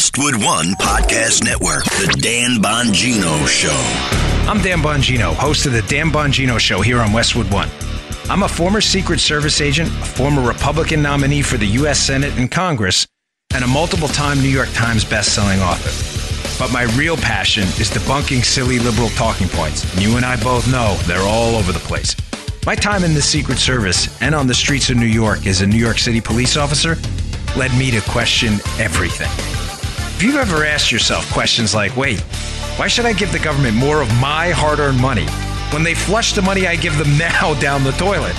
Westwood One Podcast Network, The Dan Bongino Show. I'm Dan Bongino, host of The Dan Bongino Show here on Westwood One. I'm a former Secret Service agent, a former Republican nominee for the U.S. Senate and Congress, and a multiple time New York Times bestselling author. But my real passion is debunking silly liberal talking points. And you and I both know they're all over the place. My time in the Secret Service and on the streets of New York as a New York City police officer led me to question everything. If you've ever asked yourself questions like, wait, why should I give the government more of my hard earned money when they flush the money I give them now down the toilet?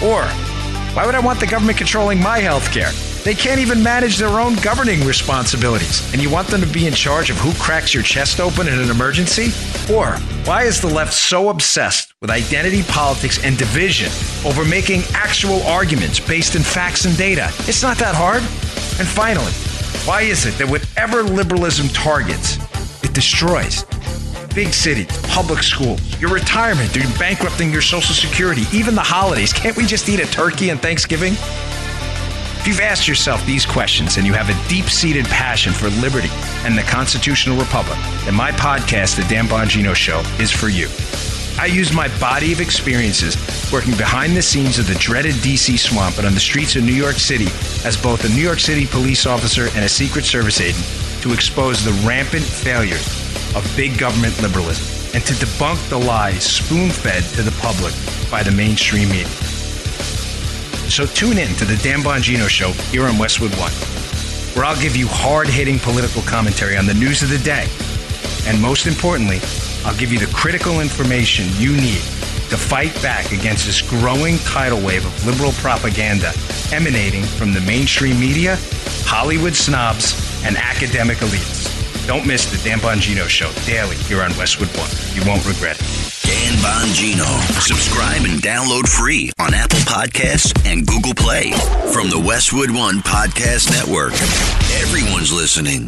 Or, why would I want the government controlling my health care? They can't even manage their own governing responsibilities. And you want them to be in charge of who cracks your chest open in an emergency? Or why is the left so obsessed with identity politics and division over making actual arguments based in facts and data? It's not that hard. And finally, why is it that whatever liberalism targets, it destroys? Big cities, public schools, your retirement, you're bankrupting your social security, even the holidays. Can't we just eat a turkey on Thanksgiving? If you've asked yourself these questions and you have a deep seated passion for liberty and the constitutional republic, then my podcast, The Dan Bongino Show, is for you. I use my body of experiences working behind the scenes of the dreaded DC swamp and on the streets of New York City as both a New York City police officer and a Secret Service agent to expose the rampant failures of big government liberalism and to debunk the lies spoon fed to the public by the mainstream media. So tune in to the Dan Bongino Show here on Westwood One, where I'll give you hard hitting political commentary on the news of the day. And most importantly, I'll give you the critical information you need to fight back against this growing tidal wave of liberal propaganda emanating from the mainstream media, Hollywood snobs, and academic elites. Don't miss the Dan Bongino Show daily here on Westwood One. You won't regret it. Dan Bongino. Subscribe and download free on Apple Podcasts and Google Play from the Westwood One Podcast Network. Everyone's listening.